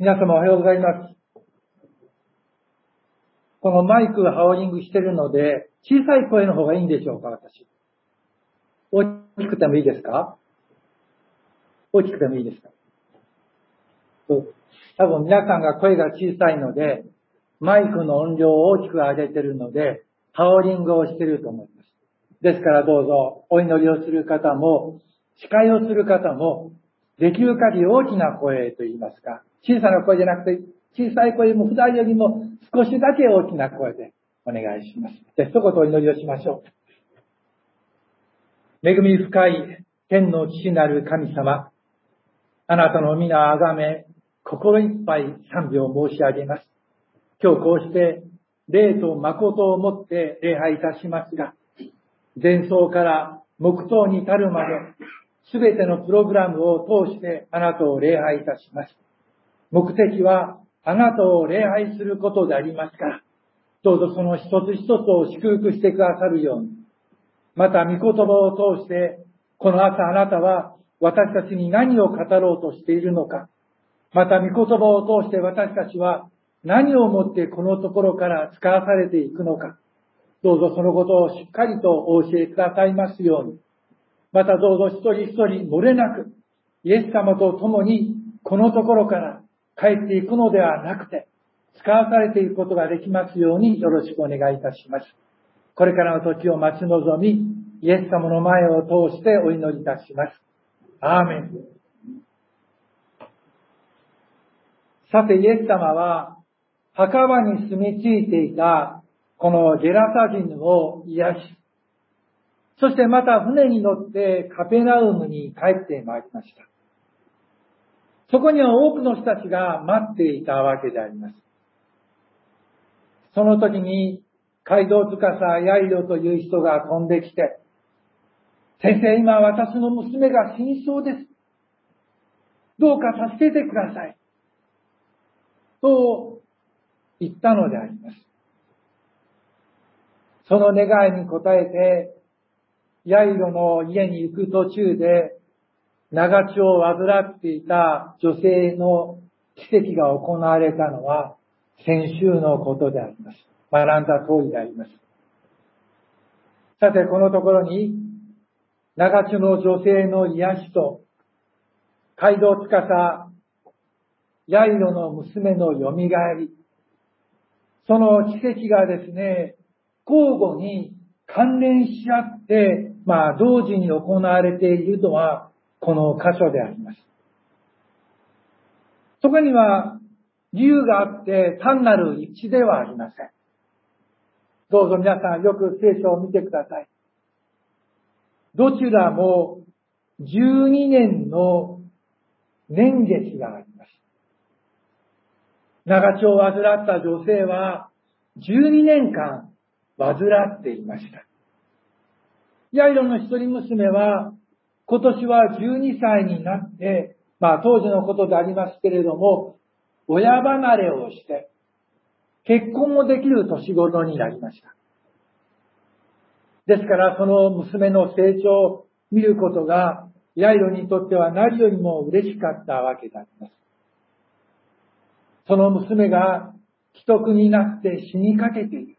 皆様おはようございます。このマイクがハウリングしてるので、小さい声の方がいいんでしょうか、私。大きくてもいいですか？大きくてもいいですか？多分皆さんが声が小さいので、マイクの音量を大きく上げてるので、ハウリングをしてると思います。ですからどうぞ、お祈りをする方も、司会をする方も、できる限り大きな声と言いますか、小さな声じゃなくて、小さい声も普段よりも少しだけ大きな声でお願いします。じゃ一言お祈りをしましょう。恵み深い天の父なる神様、あなたの皆あがめ、心いっぱい賛美を申し上げます。今日こうして、霊と誠をもって礼拝いたしますが、前奏から黙祷に至るまで、すべてのプログラムを通してあなたを礼拝いたします。目的はあなたを礼拝することでありますから、どうぞその一つ一つを祝福してくださるように、また御言葉を通して、この朝あなたは私たちに何を語ろうとしているのか、また御言葉を通して私たちは何をもってこのところから使わされていくのか、どうぞそのことをしっかりとお教えくださいますように、またどうぞ一人一人漏れなく、イエス様と共にこのところから帰っていくのではなくて、使わされていくことができますようによろしくお願いいたします。これからの時を待ち望み、イエス様の前を通してお祈りいたします。アーメン。さて、イエス様は、墓場に住み着いていた、このゲラサ人を癒し、そしてまた船に乗ってカペナウムに帰ってまいりました。そこには多くの人たちが待っていたわけであります。その時に、街道司ヤイロという人が飛んできて、先生、今私の娘が死にそうです。どうか助けてください。と言ったのであります。その願いに応えて、ヤイロの家に行く途中で、長血を患っていた女性の奇跡が行われたのは先週のことであります。学んだ通りであります。さて、このところに、長血の女性の癒しと、街道司、ヤイロの娘の蘇り、その奇跡がですね、交互に関連し合って、まあ、同時に行われているのは、この箇所であります。そこには理由があって単なる一致ではありません。どうぞ皆さんよく聖書を見てください。どちらも12年の年月があります。長丁を患った女性は12年間患っていました。ヤイロの一人娘は今年は12歳になって、まあ当時のことでありますけれども、親離れをして、結婚もできる年頃になりました。ですから、その娘の成長を見ることが、ヤイロにとっては何よりも嬉しかったわけであります。その娘が既得になって死にかけている。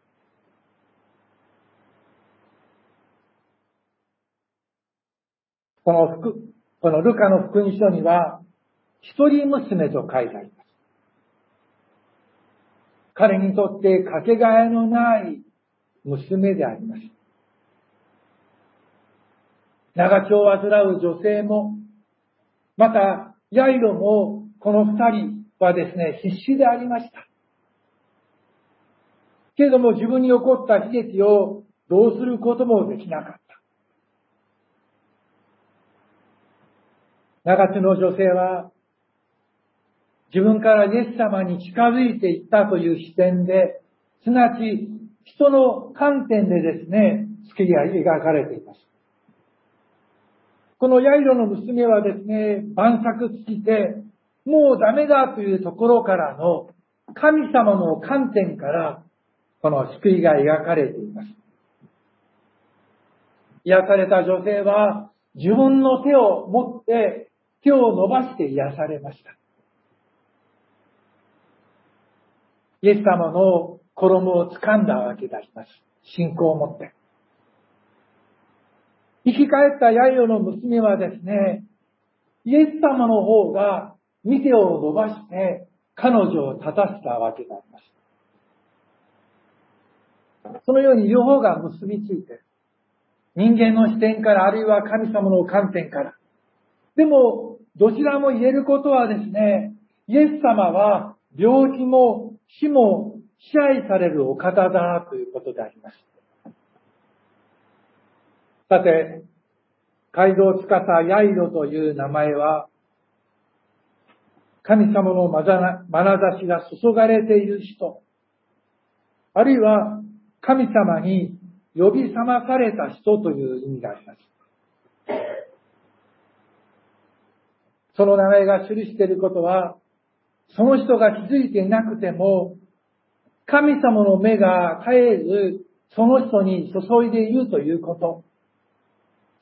この福、このルカの福音書には、一人娘と書いてあります。彼にとってかけがえのない娘であります。長丁を患う女性も、また、ヤイロも、この二人はですね、必死でありました。けれども自分に起こった悲劇をどうすることもできなかった。長津の女性は、自分からイエス様に近づいていったという視点で、すなわち人の観点でですね、月が描かれています。このヤイロの娘はですね、晩作尽きて、もうダメだというところからの神様の観点からこの救いが描かれています。癒された女性は自分の手を持って手を伸ばして癒されました。イエス様の衣を掴んだわけであります。信仰を持って。生き返ったヤイロの娘はですね、イエス様の方が店を伸ばして彼女を立たせたわけであります。そのように両方が結びついて、人間の視点からあるいは神様の観点から。でも、どちらも言えることはですね、イエス様は病気も死も支配されるお方だということであります。さて、街道司ヤイロという名前は、神様のまなざしが注がれている人、あるいは神様に呼び覚まされた人という意味があります。その名前が記していることは、その人が気づいていなくても、神様の目が絶えず、その人に注いでいるということ。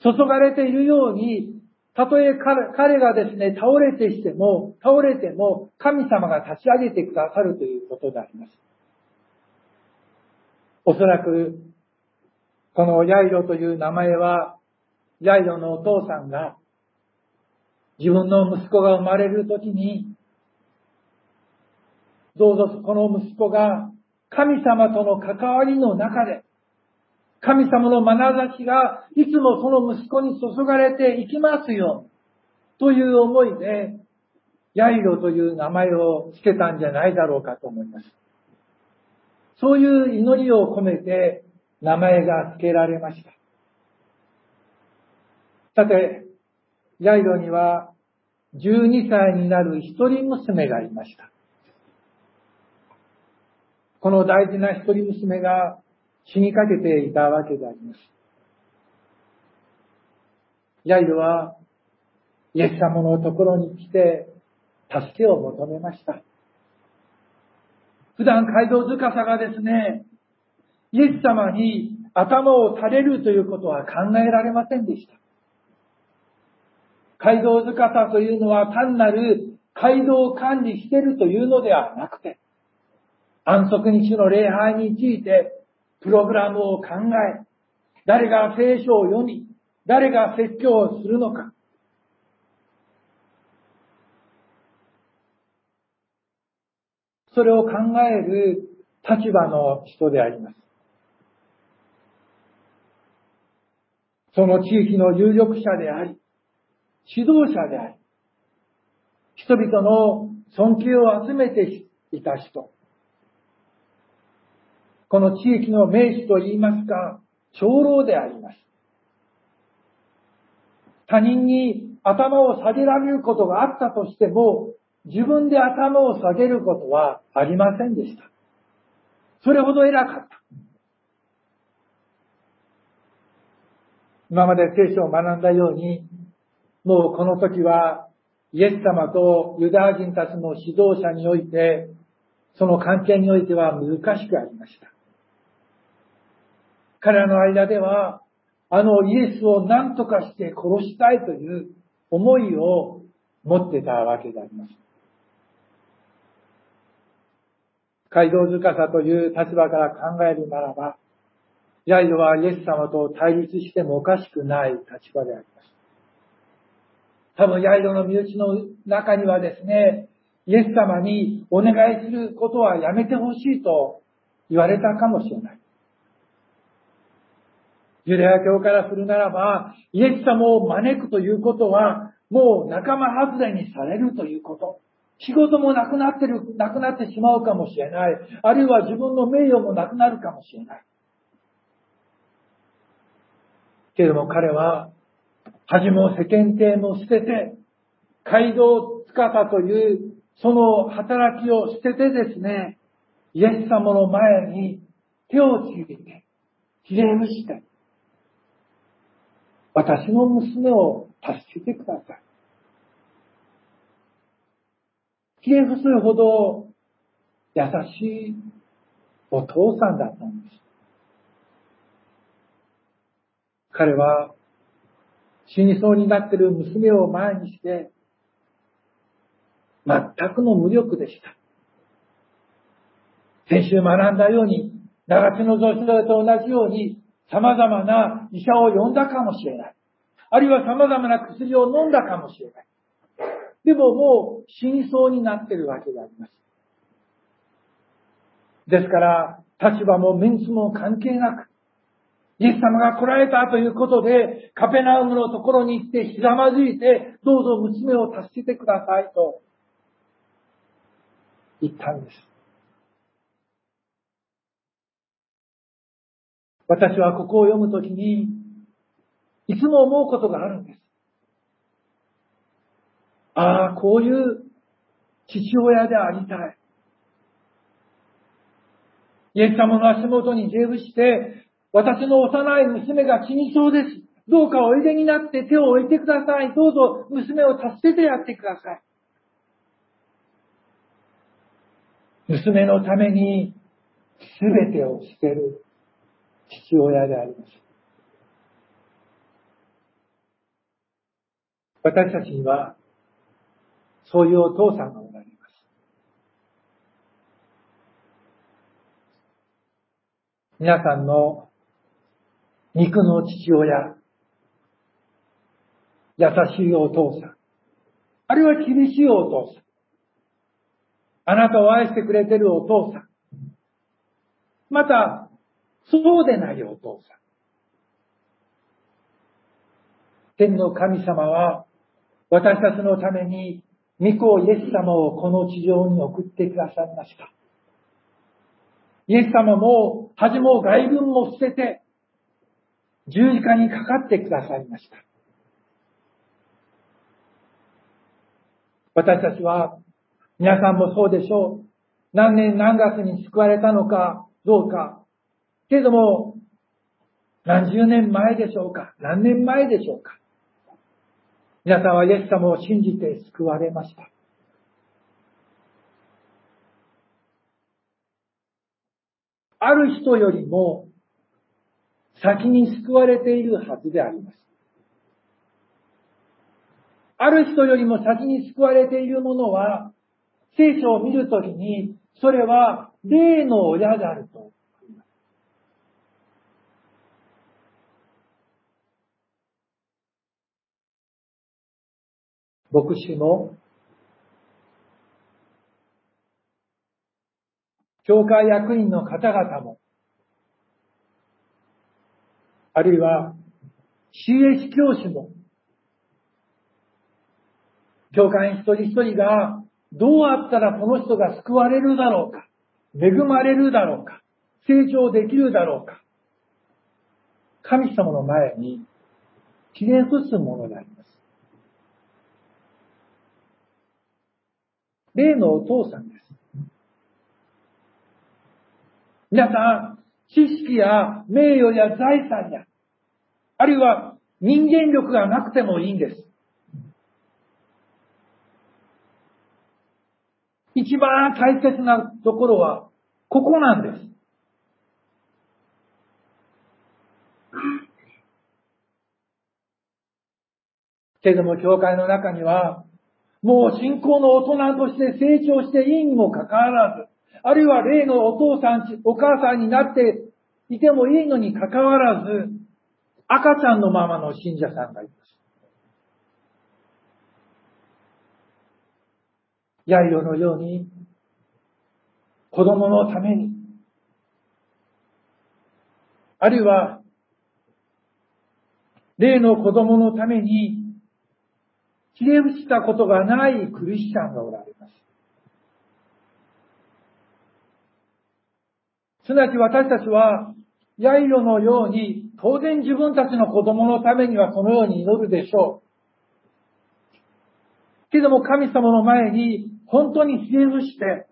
注がれているように、たとえ彼がですね、倒れてしても、倒れても、神様が立ち上げてくださるということであります。おそらく、このヤイロという名前は、ヤイロのお父さんが、自分の息子が生まれるときに、どうぞこの息子が神様との関わりの中で、神様の眼差しがいつもその息子に注がれていきますよ。という思いで、ヤイロという名前を付けたんじゃないだろうかと思います。そういう祈りを込めて名前が付けられました。さて、ヤイロには12歳になる一人娘がいました。この大事な一人娘が死にかけていたわけであります。ヤイルはイエス様のところに来て助けを求めました。普段街道塚さがですね、イエス様に頭を垂れるということは考えられませんでした。街道塚さというのは単なる街道を管理しているというのではなくて、安息日の礼拝についてプログラムを考え、誰が聖書を読み、誰が説教をするのか。それを考える立場の人であります。その地域の有力者であり、指導者であり、人々の尊敬を集めていた人。この地域の名士と言いますか、長老であります。他人に頭を下げられることがあったとしても、自分で頭を下げることはありませんでした。それほど偉かった。今まで聖書を学んだように、もうこの時はイエス様とユダヤ人たちの指導者において、その関係においては難しくありました。彼らの間では、あのイエスを何とかして殺したいという思いを持ってたわけであります。街道塚さという立場から考えるならば、ヤイドはイエス様と対立してもおかしくない立場であります。多分ヤイドの身内の中にはですね、イエス様にお願いすることはやめてほしいと言われたかもしれない。ユダヤ教からするならば、イエス様を招くということは、もう仲間外れにされるということ。仕事もなくなってる、なくなってしまうかもしれない。あるいは自分の名誉もなくなるかもしれない。けれども彼は、恥も世間体も捨てて、街道司というその働きを捨ててですね、イエス様の前に手をついて、ひれ伏して、私の娘を助けてください。ひれ伏すほど優しいお父さんだったんです。彼は死にそうになっている娘を前にして、全くの無力でした。先週学んだように、長地の女性と同じように、様々な医者を呼んだかもしれない。あるいは様々な薬を飲んだかもしれない。でももう死にそうになっているわけであります。ですから、立場もメンツも関係なく、イエス様が来られたということで、カペナウムのところに行ってひざまずいて、どうぞ娘を助けてくださいと言ったんです。私はここを読むときに、いつも思うことがあるんです。ああ、こういう父親でありたい。イエス様の足元に礼伏して、私の幼い娘が死にそうです。どうかおいでになって手を置いてください。どうぞ娘を助けてやってください。娘のために全てを捨てる父親であります。私たちには、そういうお父さんがおられます。皆さんの肉の父親、優しいお父さん、あるいは厳しいお父さん、あなたを愛してくれてるお父さん、また、そうでないお父さん。天の神様は、私たちのために、御子イエス様をこの地上に送ってくださいました。イエス様も恥も外分も捨てて、十字架にかかってくださいました。私たちは、皆さんもそうでしょう。何年何月に救われたのかどうか。けれども、何十年前でしょうか何年前でしょうか皆さんはイエス様を信じて救われました。ある人よりも先に救われているはずであります。ある人よりも先に救われているものは、聖書を見るときに、それは霊の親であると。牧師も、教会役員の方々も、あるいは CS 教師も、教会員一人一人がどうあったらこの人が救われるだろうか、恵まれるだろうか、成長できるだろうか、神様の前にひれ伏すものであります。例のお父さんです。皆さん、知識や名誉や財産や、あるいは人間力がなくてもいいんです。一番大切なところは、ここなんです。けれども、教会の中には、もう信仰の大人として成長していいにもかかわらず、あるいは霊のお父さん、お母さんになっていてもいいのにかかわらず、赤ちゃんのままの信者さんがいます。ヤイロのように、子供のために、あるいは、霊の子供のために、ひれ伏したことがないクリスチャンがおられます。すなわち私たちは、ヤイロのように、当然自分たちの子供のためにはそのように祈るでしょう。けども神様の前に本当にひれ伏して、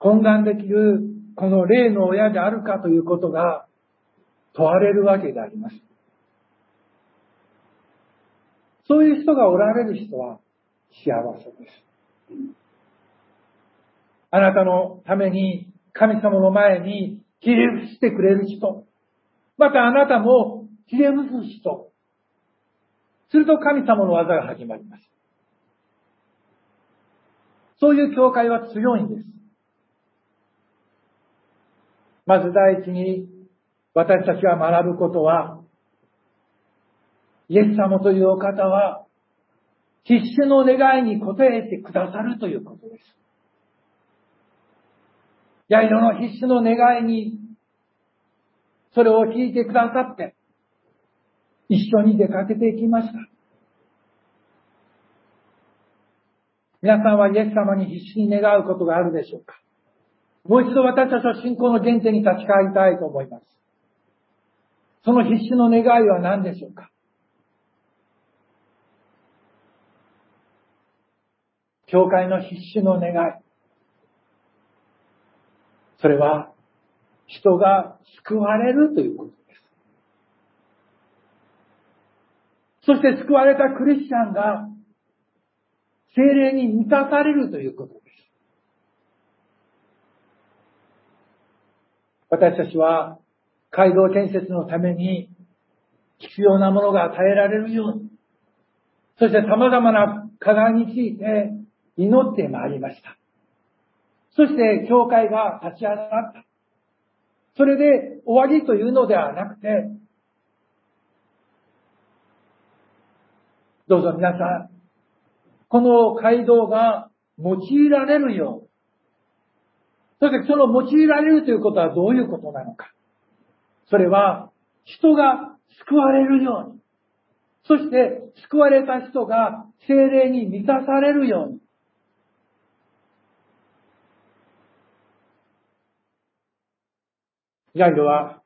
懇願できるこの霊の親であるかということが問われるわけであります。そういう人がおられる人は幸せです。あなたのために神様の前にひれ伏してくれる人、またあなたもひれ伏す人、すると神様の技が始まります。そういう教会は強いんです。まず第一に私たちが学ぶことは、イエス様というお方は必死の願いに応えてくださるということです。ヤイロの必死の願いに、それを聞いてくださって、一緒に出かけていきました。皆さんはイエス様に必死に願うことがあるでしょうか？もう一度私たちは信仰の原点に立ち返りたいと思います。その必死の願いは何でしょうか？教会の必死の願い。それは人が救われるということです。そして救われたクリスチャンが精霊に満たされるということです。私たちは街道建設のために必要なものが与えられるように、そして様々な課題について祈ってまいりました。そして教会が立ち上がった。それで終わりというのではなくて、どうぞ皆さん、この街道が用いられるよう、そしてその用いられるということはどういうことなのか。それは人が救われるように、そして救われた人が精霊に満たされるように、ヤイロは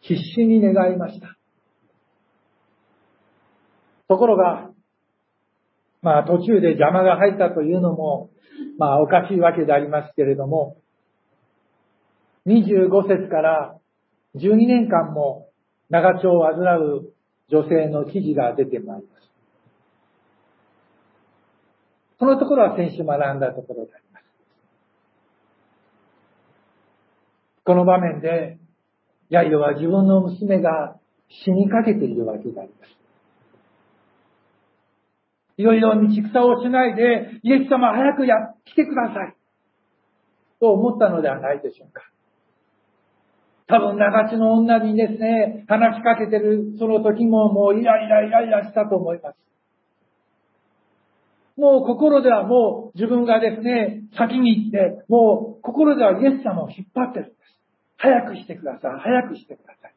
必死に願いました。ところが、まあ途中で邪魔が入ったというのも、まあおかしいわけでありますけれども、25節から12年間も長丁を患う女性の記事が出てまいります。このところは先週学んだところであります。この場面で、ヤイロは自分の娘が死にかけているわけであります。いろいろ道草をしないで、イエス様早くや、来てください。と思ったのではないでしょうか。多分長地の女にですね、話しかけてるその時ももうイライライライラしたと思います。もう心ではもう自分がですね、先に行って、もう心ではイエス様を引っ張ってる。早くしてください。早くしてください。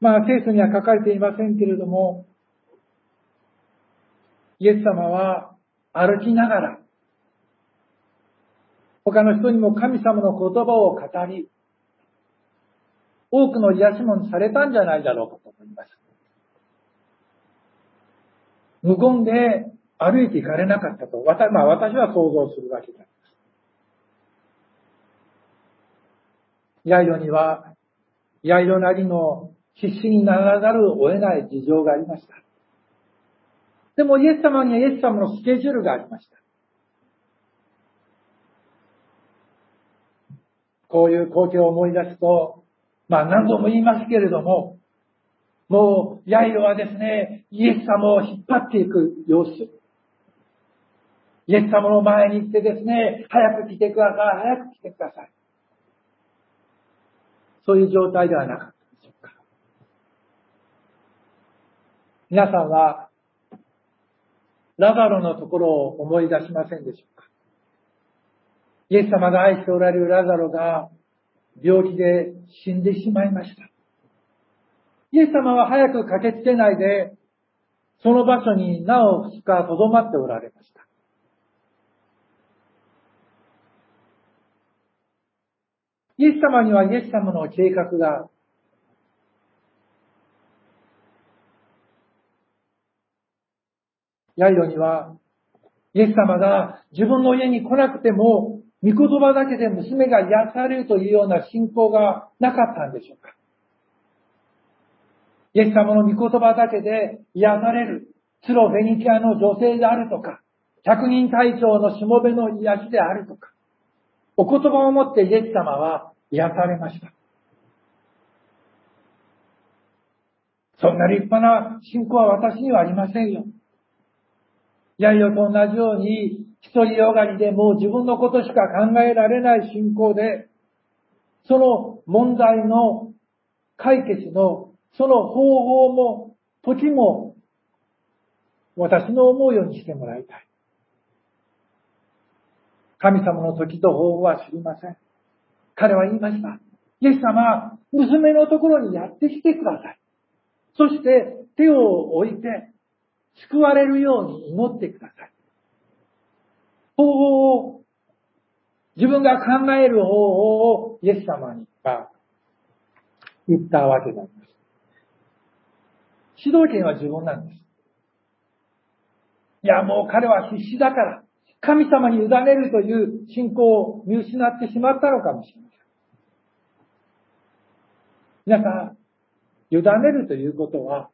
まあ、聖書には書かれていませんけれども、イエス様は歩きながら、他の人にも神様の言葉を語り、多くの癒しもされたんじゃないだろうかと思います。無言で歩いていかれなかったと、まあ、私は想像するわけです。ヤイロには、ヤイロなりの必死にならざるを得ない事情がありました。でもイエス様にはイエス様のスケジュールがありました。こういう光景を思い出すと、まあ何度も言いますけれども、もう、ヤイロはですね、イエス様を引っ張っていく様子。イエス様の前に行ってですね、早く来てください、早く来てください。そういう状態ではなかったでしょうか。皆さんはラザロのところを思い出しませんでしょうかイエス様が愛しておられるラザロが病気で死んでしまいました。イエス様は早く駆けつけないで、その場所になお2日とどまっておられました。イエス様にはイエス様の計画が。ヤイロには、イエス様が自分の家に来なくても、御言葉だけで娘が癒されるというような信仰がなかったんでしょうか。イエス様の御言葉だけで癒される、ツロフェニキアの女性であるとか、百人隊長のしもべの癒しであるとか、お言葉をもってイエス様は癒されました。そんな立派な信仰は私にはありませんよ。ヤイロと同じように、独りよがりでもう自分のことしか考えられない信仰で、その問題の解決のその方法も時も私の思うようにしてもらいたい。神様の時と方法は知りません。彼は言いました。イエス様、娘のところにやってきてください。そして手を置いて救われるように祈ってください。方法を、自分が考える方法をイエス様に言ったわけなんです。主導権は自分なんです。いや、もう彼は必死だから、神様に委ねるという信仰を見失ってしまったのかもしれません。皆さん、委ねるということは、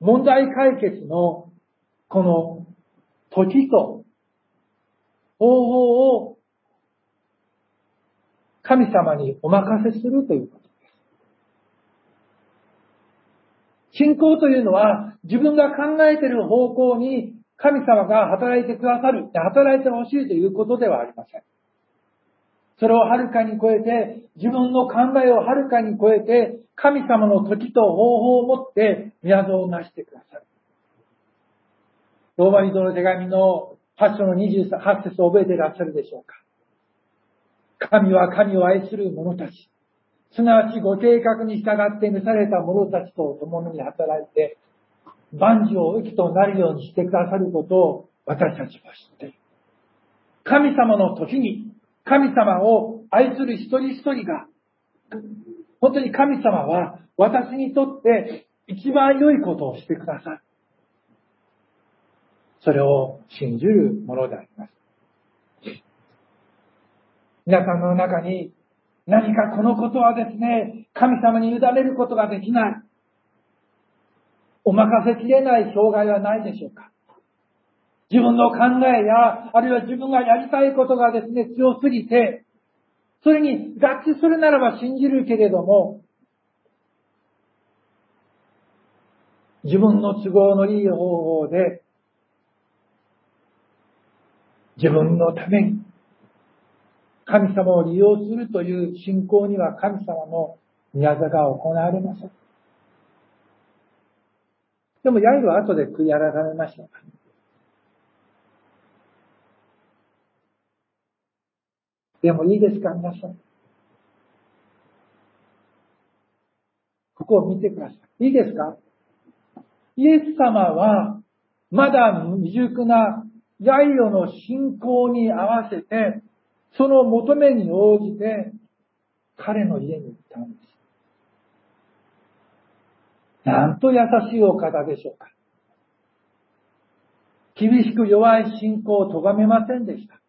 問題解決のこの時と方法を神様にお任せするということです。信仰というのは自分が考えている方向に神様が働いてくださる、働いてほしいということではありません。それをはるかに超えて、自分の考えをはるかに超えて、神様の時と方法を持って宮を成してくださる。ローマ人の手紙の8章の28節を覚えていらっしゃるでしょうか。神は神を愛する者たち、すなわちご計画に従って召された者たちと共に働いて、万事をきとなるようにしてくださることを私たちは知っている。神様の時に神様を愛する一人一人が、本当に神様は私にとって一番良いことをしてくださる。それを信じるものであります。皆さんの中に何かこのことはですね、神様に委ねることができない。お任せきれない障害はないでしょうか自分の考えや、あるいは自分がやりたいことがですね、強すぎて、それに合致するならば信じるけれども、自分の都合のいい方法で、自分のために、神様を利用するという信仰には神様の宮座が行われません。でも、ヤイルは後で悔い改めました。でもいいですか、皆さん。ここを見てください。いいですか？イエス様は、まだ未熟なヤイロの信仰に合わせて、その求めに応じて、彼の家に行ったんです。なんと優しいお方でしょうか。厳しく弱い信仰を咎めませんでした。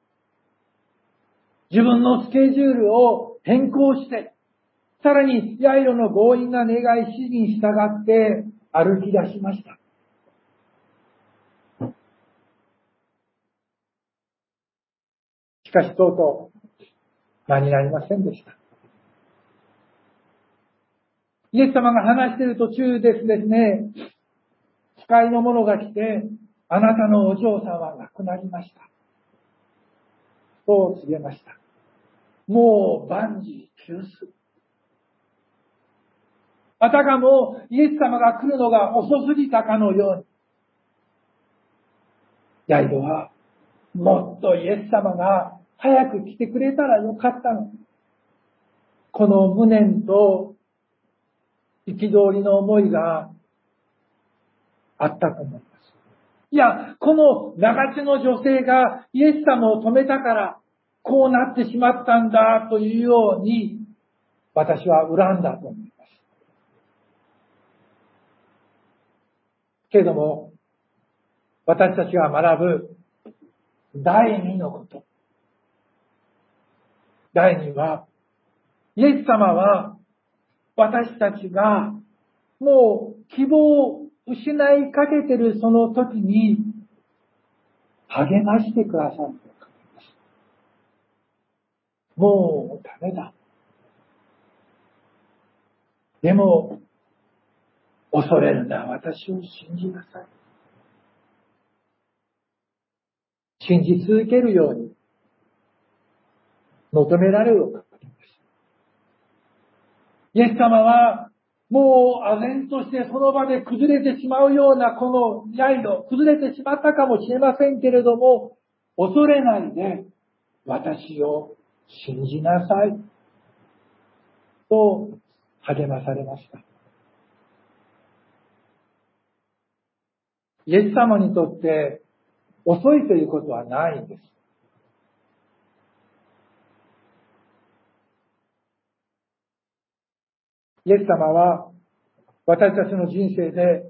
自分のスケジュールを変更して、さらにヤイロの強引な願い指示に従って歩き出しました。しかしとうとう間になりませんでした。イエス様が話している途中ですですね、使いの者が来て、あなたのお嬢さんは亡くなりました。そう告げました。もう万事休す。あたかもイエス様が来るのが遅すぎたかのように。ヤイドは、もっとイエス様が早く来てくれたらよかったの。この無念と憤りの思いがあったと思います。いや、この長手の女性がイエス様を止めたから、こうなってしまったんだというように、私は恨んだと思います。けれども、私たちが学ぶ第二のこと。第二は、イエス様は私たちがもう希望を失いかけてるその時に励ましてくださる。もうダメだ。でも、恐れるな、私を信じなさい。信じ続けるように求められるお方です。イエス様はもう唖然としてその場で崩れてしまうようなこの刃路、崩れてしまったかもしれませんけれども、恐れないで私を信じなさい。と励まされました。イエス様にとって遅いということはないんです。イエス様は私たちの人生で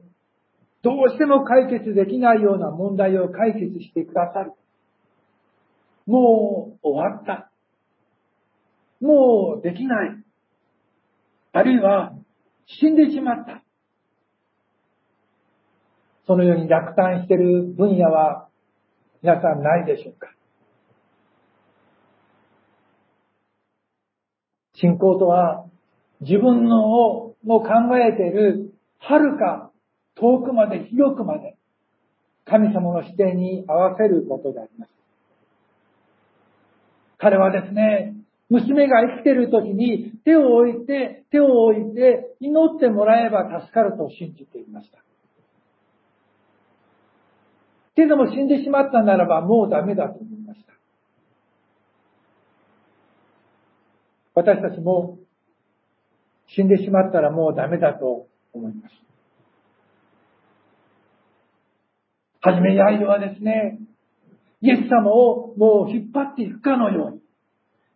どうしても解決できないような問題を解決してくださる。もう終わった。もうできない。あるいは死んでしまった。そのように落胆している分野は皆さんないでしょうか信仰とは自分のの考えている遥か遠くまで広くまで神様の視点に合わせることであります。彼はですね、娘が生きている時に手を置いて、手を置いて祈ってもらえば助かると信じていました。けども死んでしまったならばもうダメだと思いました。私たちも死んでしまったらもうダメだと思います。はじめヤイドはですね、イエス様をもう引っ張っていくかのように、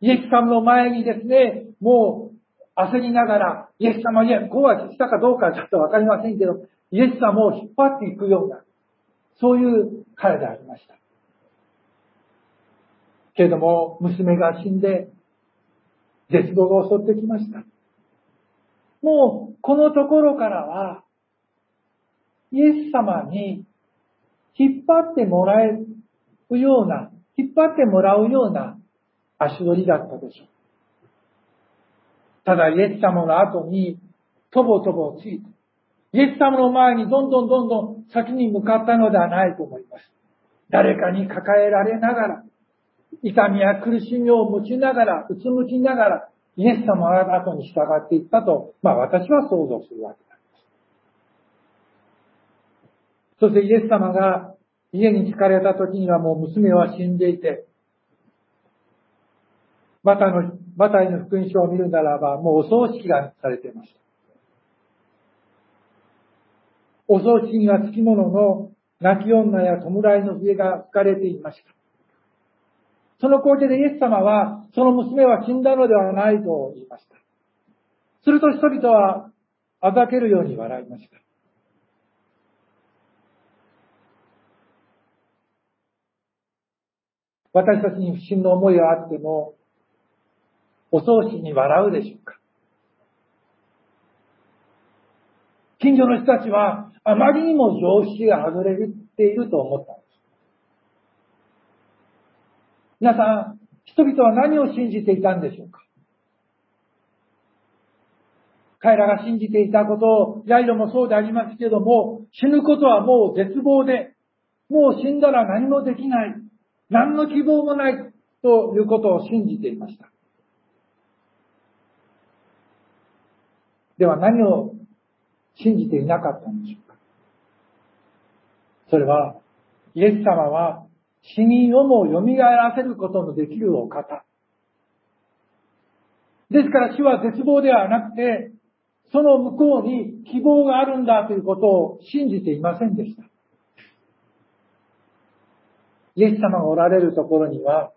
イエス様の前にですね、もう焦りながら、イエス様、いや、こうはしたかどうかちょっとわかりませんけど、イエス様を引っ張っていくような、そういう彼でありました。けれども、娘が死んで、絶望が襲ってきました。もう、このところからは、イエス様に引っ張ってもらえるような、引っ張ってもらうような足取りだったでしょう。ただ、イエス様の後に、とぼとぼついて、イエス様の前にどんどんどんどん先に向かったのではないと思います。誰かに抱えられながら、痛みや苦しみを持ちながら、うつむきながら、イエス様の後に従っていったと、まあ私は想像するわけなんです。そしてイエス様が家に疲れた時にはもう娘は死んでいて、マタの、マタイの福音書を見るならば、もうお葬式がされていました。お葬式には付き物の泣き女や弔いの笛が吹かれていました。その光景でイエス様は、その娘は死んだのではないと言いました。すると人々は、あざけるように笑いました。私たちに不審の思いがあっても、お葬式に笑うでしょうか近所の人たちは、あまりにも常識が外れていると思ったんです。皆さん、人々は何を信じていたんでしょうか？彼らが信じていたことを、ヤイロもそうでありますけども、死ぬことはもう絶望で、もう死んだら何もできない、何の希望もないということを信じていました。では何を信じていなかったんでしょうか？それは、イエス様は死人をも蘇らせることのできるお方。ですから死は絶望ではなくて、その向こうに希望があるんだということを信じていませんでした。イエス様がおられるところには、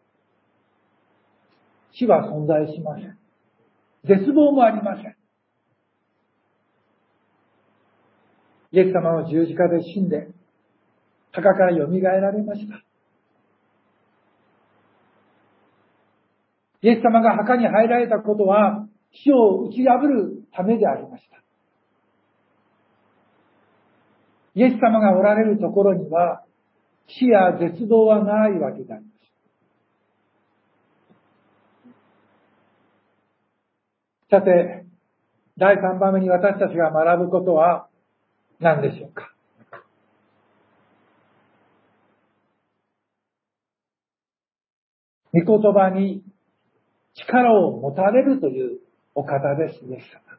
死は存在しません。絶望もありません。イエス様の十字架で死んで、墓から蘇られました。イエス様が墓に入られたことは、死を打ち破るためでありました。イエス様がおられるところには、死や絶望はないわけであります。さて、第3番目に私たちが学ぶことは何でしょうか？御言葉に力を持たれるというお方です、イエス様。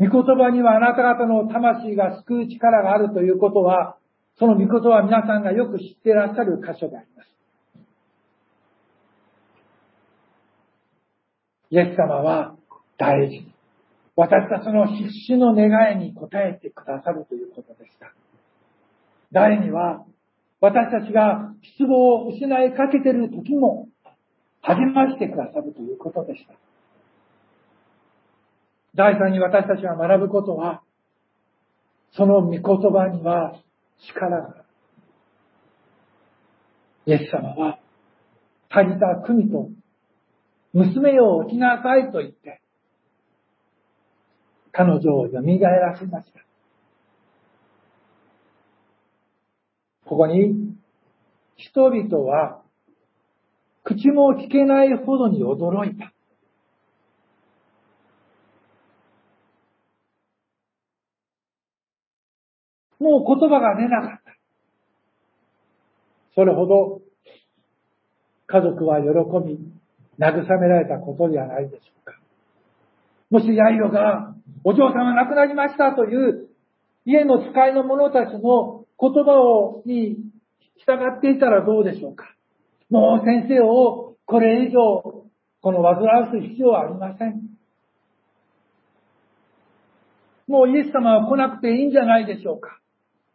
御言葉にはあなた方の魂が救う力があるということは、その御言葉は皆さんがよく知ってらっしゃる箇所であります。イエス様は大事に、私たちの必死の願いに応えてくださるということでした。第二は、私たちが失望を失いかけている時も、励ましてくださるということでした。第三に私たちが学ぶことは、その御言葉には力がある。イエス様は、足りた国と娘よ起きなさいと言って、彼女を蘇らせました。ここに、人々は、口も聞けないほどに驚いた。もう言葉が出なかった。それほど家族は喜び、慰められたことではないでしょうか。もしヤイロがお嬢さんが亡くなりましたという家の使いの者たちの言葉をに従っていたらどうでしょうか？もう先生をこれ以上この煩わす必要はありません。もうイエス様は来なくていいんじゃないでしょうか？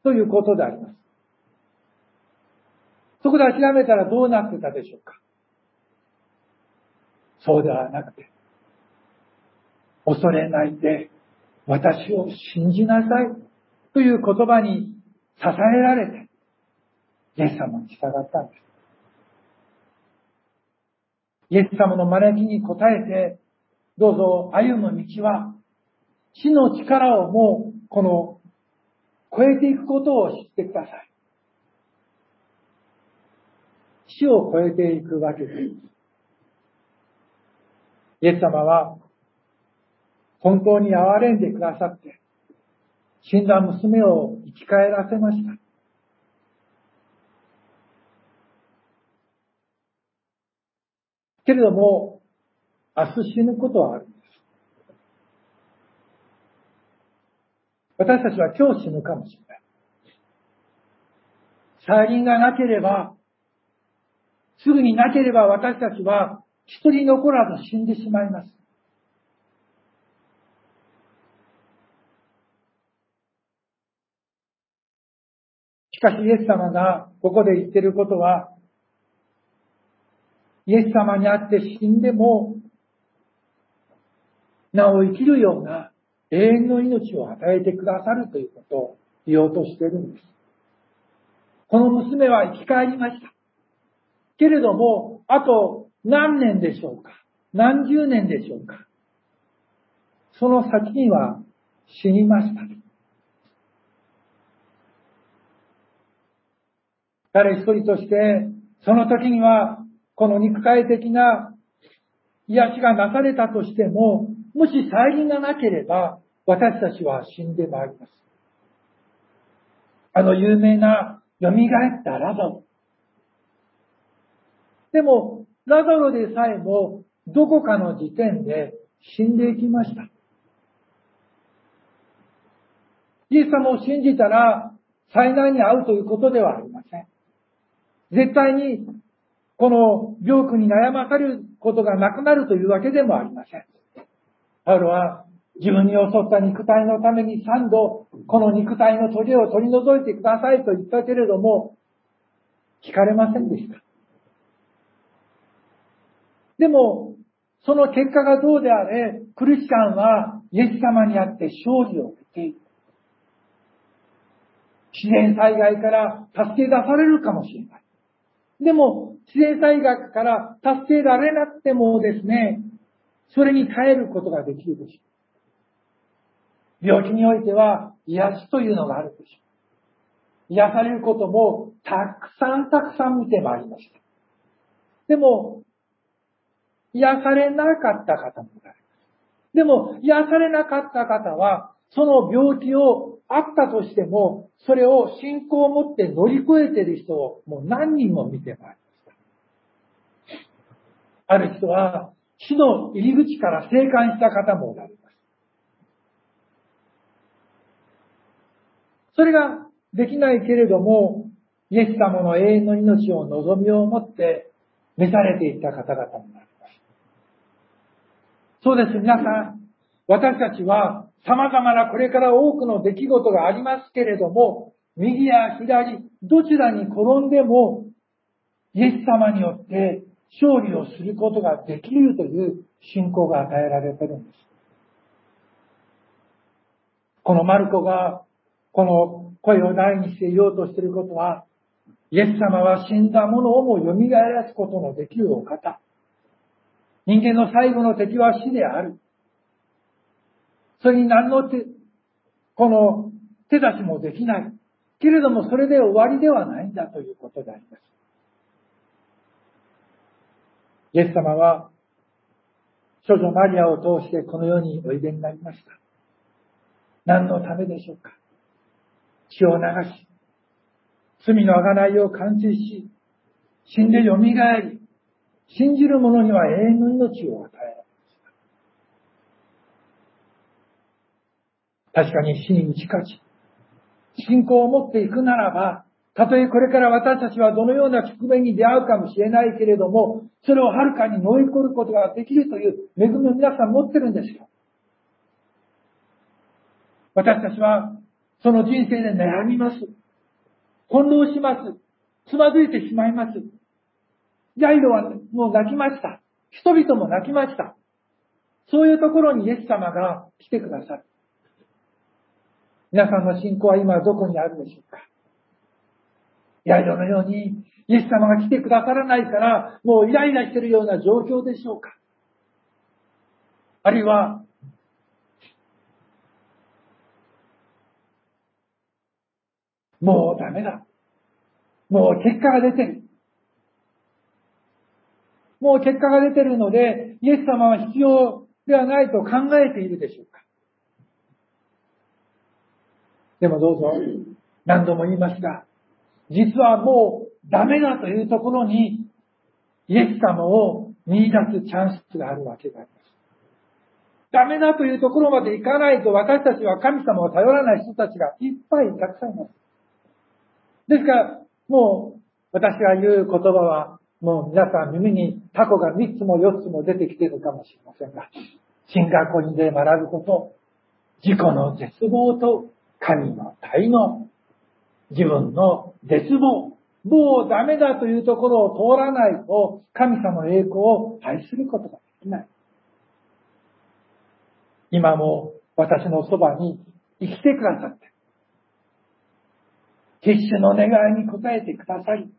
ということであります。そこで諦めたらどうなってたでしょうか？そうではなくて、恐れないで私を信じなさいという言葉に支えられて、イエス様に従ったんです。イエス様の招きに応えて、どうぞ歩む道は、死の力をもう、この、超えていくことを知ってください。死を超えていくわけです。イエス様は本当に憐れんでくださって、死んだ娘を生き返らせました。けれども、明日死ぬことはあるんです。私たちは今日死ぬかもしれない。再臨がなければ、すぐになければ私たちは一人残らず死んでしまいます。しかしイエス様がここで言ってることは、イエス様に会って死んでも、なお生きるような永遠の命を与えてくださるということを言おうとしてるんです。この娘は生き返りました。けれども、あと何年でしょうか？何十年でしょうか？その先には死にました。誰一人として、その時には、この肉体的な癒しがなされたとしても、もし再臨がなければ、私たちは死んでまいります。あの有名な蘇ったラザロ。でも、ラザロでさえも、どこかの時点で死んでいきました。イエス様を信じたら、災難に遭うということではありません。絶対に、この病苦に悩まされることがなくなるというわけでもありません。パウロは、自分に襲った肉体のために三度、この肉体の鳥を取り除いてくださいと言ったけれども、聞かれませんでした。でも、その結果がどうであれ、クリスチャンはイエス様にあって勝利を得ている。自然災害から助け出されるかもしれない。でも、自然災害から助けられなくてもですね、それに耐えることができるでしょう。病気においては癒しというのがあるでしょう。癒されることもたくさんたくさん見てまいりました。でも、癒されなかった方もおられます。でも、癒されなかった方は、その病気をあったとしても、それを信仰を持って乗り越えている人をもう何人も見てまいりました。ある人は死の入り口から生還した方もおられます。それができないけれども、イエス様の永遠の命を望みを持って召されていった方々になります。そうです、皆さん。私たちは様々なこれから多くの出来事がありますけれども、右や左、どちらに転んでも、イエス様によって勝利をすることができるという信仰が与えられてるんです。このマルコが、この声を大にして言おうとしていることは、イエス様は死んだ者をも蘇らすことのできるお方。人間の最後の敵は死である。それに何の手、この手出しもできない。けれどもそれで終わりではないんだということであります。イエス様は、少女マリアを通してこの世においでになりました。何のためでしょうか血を流し、罪の贖いを完成し、死んで蘇り、信じる者には永遠の命を与え確かに死に打ち勝ち、信仰を持っていくならば、たとえこれから私たちはどのような局面に出会うかもしれないけれども、それをはるかに乗り越えることができるという恵みを皆さん持ってるんですよ。私たちは、その人生で悩みます。翻弄します。つまずいてしまいます。ジャイロはもう泣きました。人々も泣きました。そういうところにイエス様が来てくださる。皆さんの信仰は今どこにあるでしょうか？ヤイロのように、イエス様が来てくださらないから、もうイライラしてるような状況でしょうか？あるいは、もうダメだ。もう結果が出てる。もう結果が出てるので、イエス様は必要ではないと考えているでしょうか？でもどうぞ、何度も言いますが、実はもうダメだというところに、イエス様を見出すチャンスがあるわけであります。ダメだというところまで行かないと私たちは神様を頼らない人たちがいっぱいたくさんいます。ですから、もう私が言う言葉は、もう皆さん耳にタコが3つも4つも出てきているかもしれませんが、進学校にで学ぶこと、自己の絶望と神の体の自分の絶望、もうダメだというところを通らないと神様の栄光を愛することができない。今も私のそばに生きてくださって、決死の願いに応えてくださり、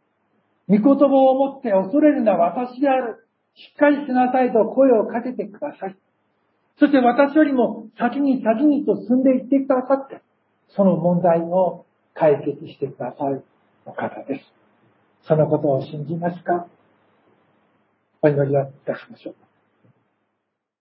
御言葉を持って恐れるのは私である。しっかりしなさいと声をかけてください。そして私よりも先に先にと進んでいってくださって、その問題を解決してくださるお方です。そのことを信じますか？お祈りをいたしましょう。